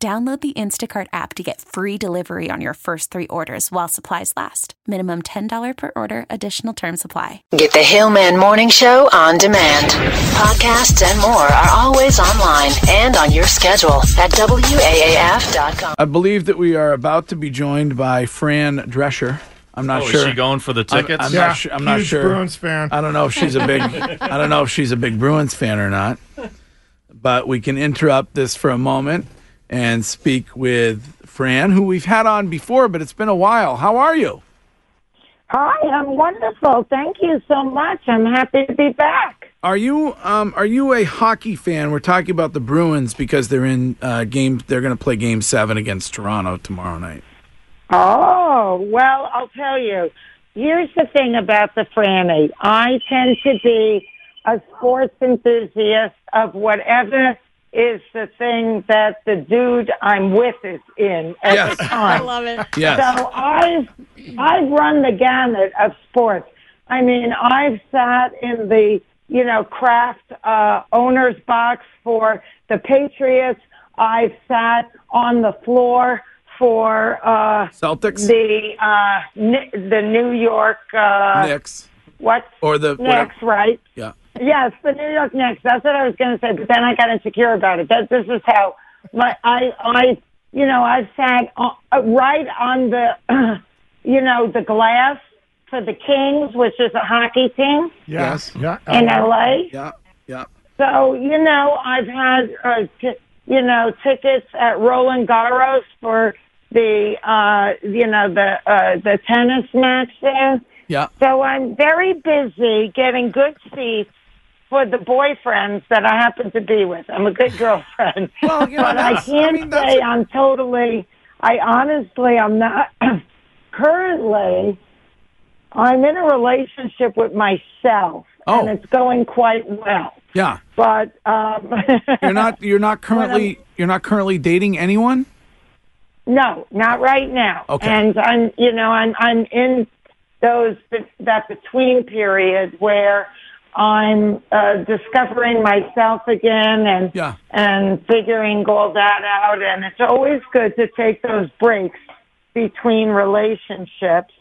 Download the Instacart app to get free delivery on your first three orders while supplies last. Minimum $10 per order, additional term supply. Get the Hillman Morning Show on demand. Podcasts and more are always online and on your schedule at WAAF.com. I believe that we are about to be joined by Fran Drescher. I'm not Oh, sure. is she going for the I'm- tickets? I'm, Yeah, not, su- I'm not sure. Bruins fan. I don't know if she's a big. I don't know if she's a big Bruins fan or not. But we can interrupt this for a moment and speak with Fran, who we've had on before, but it's been a while. How are you? Hi, I'm wonderful. Thank you so much. I'm happy to be back. Are you um are you a hockey fan? We're talking about the Bruins because they're in uh, game. They're going to play Game Seven against Toronto tomorrow night. Oh, well, I'll tell you. Here's the thing about the Franny. I tend to be a sports enthusiast of whatever is the thing that the dude I'm with is in at Yes. the time. I love it. Yes. So I've I've run the gamut of sports. I mean, I've sat in the you know Kraft uh, owner's box for the Patriots. I've sat on the floor for uh, Celtics, the uh, Ni- the New York uh, Knicks, what or the whatever- Knicks, right? Yeah. Yes, the New York Knicks. That's what I was going to say, but then I got insecure about it. That this is how my I I you know I've sat uh, right on the you know the glass for the Kings, which is a hockey team Yes. Yeah. in LA. Yeah. Yeah. So you know I've had uh, t- you know tickets at Roland Garros for the uh you know the uh the tennis match there. Yeah. So I'm very busy getting good seats for the boyfriends that I happen to be with. I'm a good girlfriend. Well, you know, but I that's- I can't mean, say I'm totally, I honestly, I'm not, currently, I'm in a relationship with myself. Oh. And it's going quite well. Yeah. But, um, You're not. You're not currently. You're not currently dating anyone. No, not right now. Okay. And I'm, you know, I'm I'm in those that between period where I'm uh, discovering myself again and Yeah. and figuring all that out. And it's always good to take those breaks between relationships,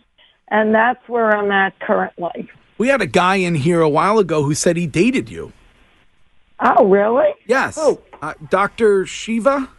and that's where I'm at currently. We had a guy in here a while ago who said he dated you. Oh, really? Yes. Who? Uh, Dr. Shiva?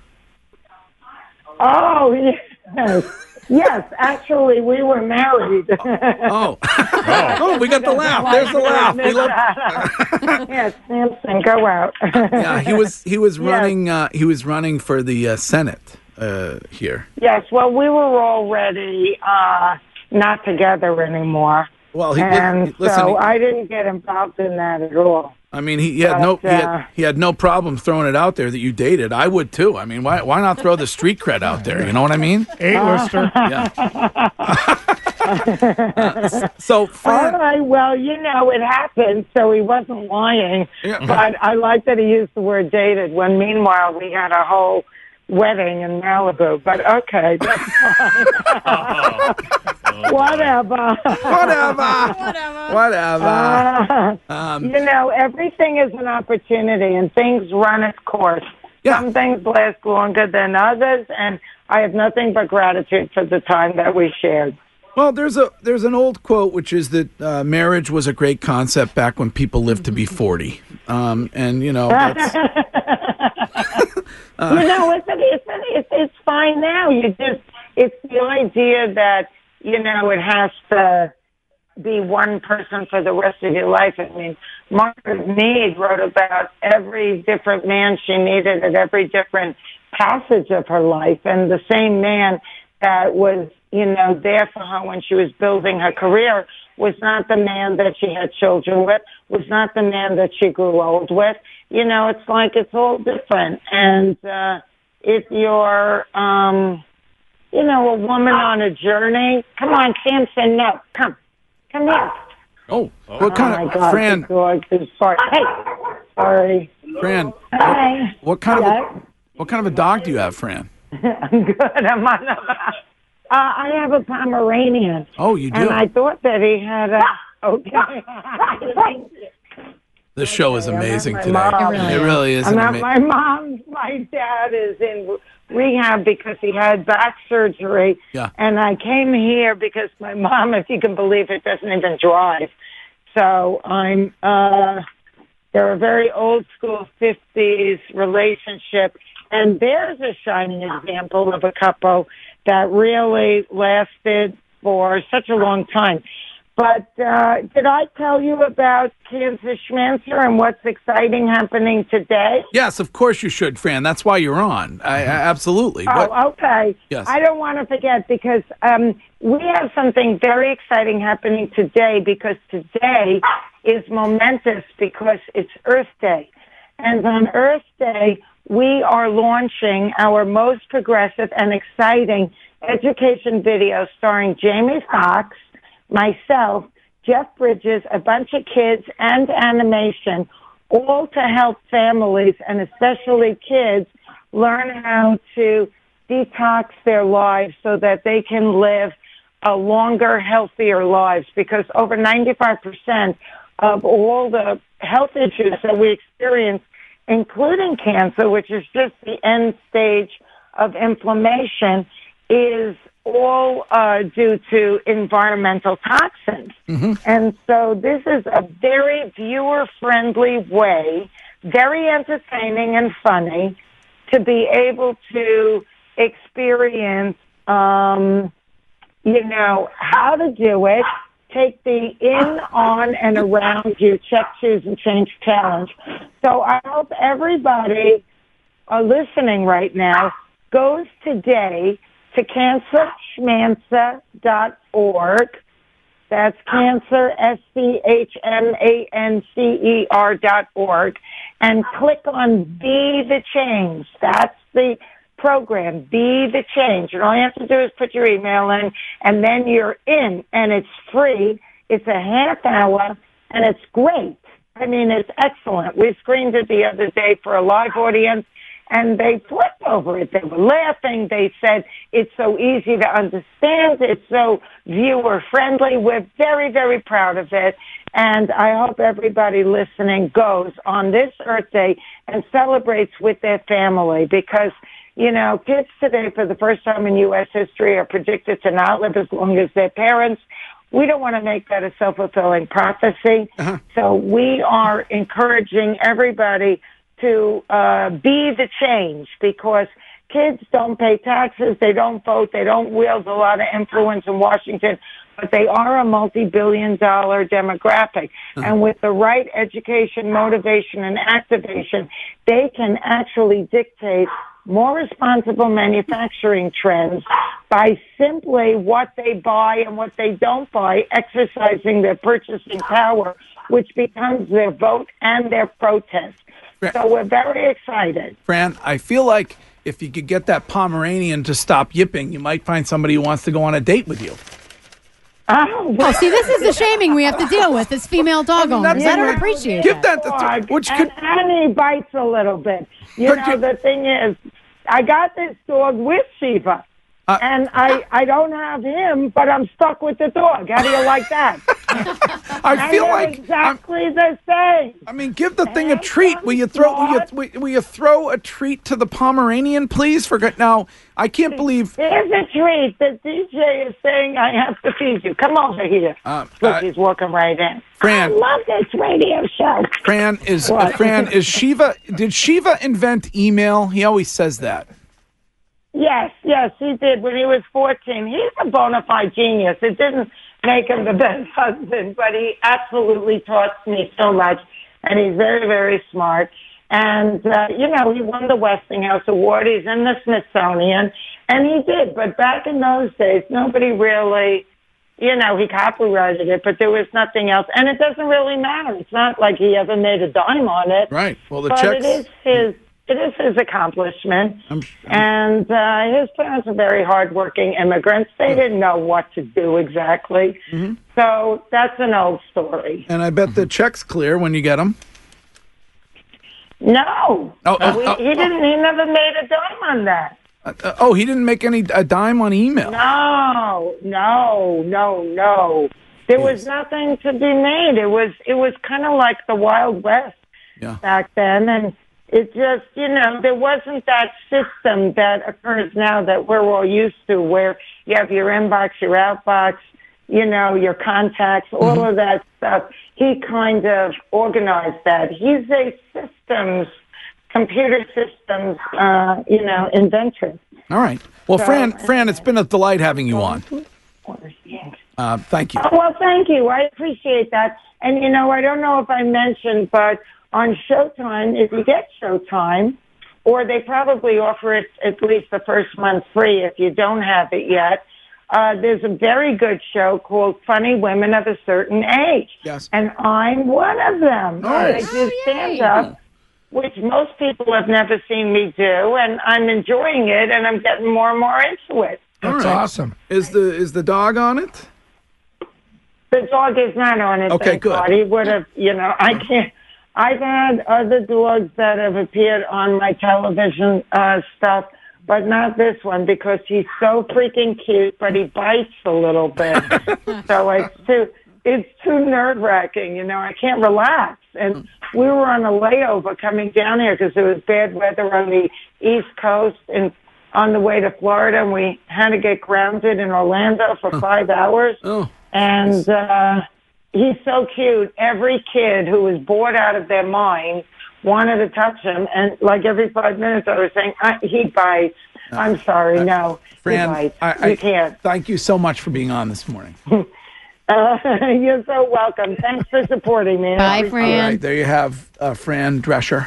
Oh, yes. Yes, actually, we were married. Oh. oh, we got the laugh. There's the laugh. We love yes, Samson, go out. Yeah, he was he was Yes. running uh, he was running for the uh, Senate uh, here. Yes, well, we were already uh, not together anymore. Well, he and listen. so he- I didn't get involved in that at all. I mean, he, he had no he but, uh, had, he had no problem throwing it out there that you dated. I would too. I mean, why why not throw the street cred out there? You know what I mean? A-lister. Yeah. Uh, so, All Fran, right, well, you know, it happened, so he wasn't lying. Yeah. But I like that he used the word dated when meanwhile we had a whole wedding in Malibu. But okay, that's fine. Whatever. whatever, Whatever. whatever. Uh, Um, you know, everything is an opportunity and things run its course. Yeah. Some things last longer than others, and I have nothing but gratitude for the time that we shared. Well, there's a there's an old quote which is that uh, marriage was a great concept back when people lived to be forty, um, and you know that's, Uh, you know, it's, it's, it's, it's fine now. You just, it's the idea that, you know, it has to be one person for the rest of your life. I mean, Margaret Mead wrote about every different man she needed at every different passage of her life. And the same man that was, you know, there for her when she was building her career was not the man that she had children with, was not the man that she grew old with. You know, it's like it's all different. And, uh, if you're, um, you know, a woman on a journey. Come on, Samson, no, come, come here. Oh, what Oh kind my of God, Fran? dog is bark. Hey, sorry. Fran, Hi. what kind of a, what kind of a dog do you have, Fran? I'm good. I'm on a, uh, I have a Pomeranian. Oh, you do. And I thought that he had a, okay. This show is amazing my today. mom. It really is. I'm at ama- my mom's. My dad is in rehab because he had back surgery. Yeah. And I came here because my mom, if you can believe it, doesn't even drive. So I'm, uh, they're a very old school 50s relationship. And there's a shining example of a couple that really lasted for such a long time. But uh, did I tell you about Cancer Schmancer and what's exciting happening today? Yes, of course you should, Fran. That's why you're on. I, I absolutely. What- Oh, okay. Yes. I don't want to forget because um, we have something very exciting happening today because today is momentous because it's Earth Day. And on Earth Day, we are launching our most progressive and exciting education video starring Jamie Foxx, myself, Jeff Bridges, a bunch of kids, and animation, all to help families and especially kids learn how to detox their lives so that they can live a longer, healthier lives. Because over 95% of all the health issues that we experience, including cancer, which is just the end stage of inflammation, is all uh, due to environmental toxins. And so this is a very viewer-friendly way, very entertaining and funny, to be able to experience, um, you know, how to do it. Take the in, on, and around you check, choose, and change challenge. So I hope everybody uh, listening right now goes today to cancerschmancer.org. That's cancer, S-C-H-M-A-N-C-E-R dot org. And click on Be the Change. That's the program, Be the Change. And all you have to do is put your email in, and then you're in, and it's free. It's a half hour, and it's great. I mean, it's excellent. We screened it the other day for a live audience, and they flipped over it. They were laughing. They said it's so easy to understand. It's so viewer friendly. We're very, very proud of it. And I hope everybody listening goes on this Earth Day and celebrates with their family because, you know, kids today for the first time in U.S. history are predicted to not live as long as their parents. We don't want to make that a self-fulfilling prophecy. So we are encouraging everybody to uh, be the change because kids don't pay taxes, they don't vote, they don't wield a lot of influence in Washington, but they are a multi-billion dollar demographic. And with the right education, motivation, and activation, they can actually dictate more responsible manufacturing trends by simply what they buy and what they don't buy, exercising their purchasing power, which becomes their vote and their protest. So we're very excited. Fran, I feel like if you could get that Pomeranian to stop yipping, you might find somebody who wants to go on a date with you. Oh, Oh, see, this is the shaming we have to deal with as female dog owners. that's I don't right. appreciate Give that. that, the dog, which and could Annie bites a little bit. You Could know, you- the thing is, I got this dog with Shiva. Uh, and I, I don't have him, but I'm stuck with the dog. How do you like that? I And feel like I'm, exactly the same. I mean, give the thing a treat. Will you throw? Will you, will- you throw a treat to the Pomeranian, please? For good- now, I can't believe. Here's a treat. The DJ is saying I have to feed you. Come over here. Um, Look, uh, he's walking right in. Fran. I love this radio show. Fran is uh, Fran is Shiva. Did Shiva invent email? He always says that. Yes, yes, he did when he was 14. He's a bona fide genius. It didn't make him the best husband, but he absolutely taught me so much, and he's very, very smart. And, uh, you know, he won the Westinghouse Award. He's in the Smithsonian, and he did. But back in those days, nobody really, you know, he copyrighted it, but there was nothing else. And it doesn't really matter. It's not like he ever made a dime on it. Right. Well, the But checks. it is his it is his accomplishment. I'm, And uh, his parents are very hardworking immigrants. They didn't know what to do exactly. So that's an old story. and I bet the check's clear when you get them. No, Oh, oh, we, oh, he didn't. He never made a dime on that. Uh, oh, he didn't make any a dime on email. No, no, no, no. There was nothing to be made. It was it was kind of like the Wild West Yeah. back then, and it just you know there wasn't that system that occurs now that we're all used to, where you have your inbox, your outbox, you know, your contacts, all of that stuff. He kind of organized that. He's a systems, computer systems, uh, you know, inventor. All right. Well, So- Fran, Fran, it's been a delight having you on. Uh, thank you. Oh, well, thank you. I appreciate that. And you know, I don't know if I mentioned, but on Showtime, if you get Showtime, or they probably offer it at least the first month free if you don't have it yet. Uh, there's a very good show called Funny Women of a Certain Age. Yes. And I'm one of them. I do stand up, which most people have never seen me do, and I'm enjoying it and I'm getting more and more into it. That's right. awesome. Is the is the dog on it? The dog is not on it. Okay, good. God. He would have, you know, I can't. I've had other dogs that have appeared on my television uh, stuff, but not this one because he's so freaking cute, but he bites a little bit. so it's too, it's too nerve wracking. You know, I can't relax. And we were on a layover coming down here because it was bad weather on the East Coast and on the way to Florida, and we had to get grounded in Orlando for five hours Oh, and uh, he's so cute. Every kid who was bored out of their mind wanted to touch him, and like every five minutes, I was saying, I, "He bites." I'm sorry, no, he Fran, bites. I, I you can't. thank you so much for being on this morning. Uh, you're so welcome. Thanks for supporting me. Bye, Fran. right, there you have uh, Fran Drescher.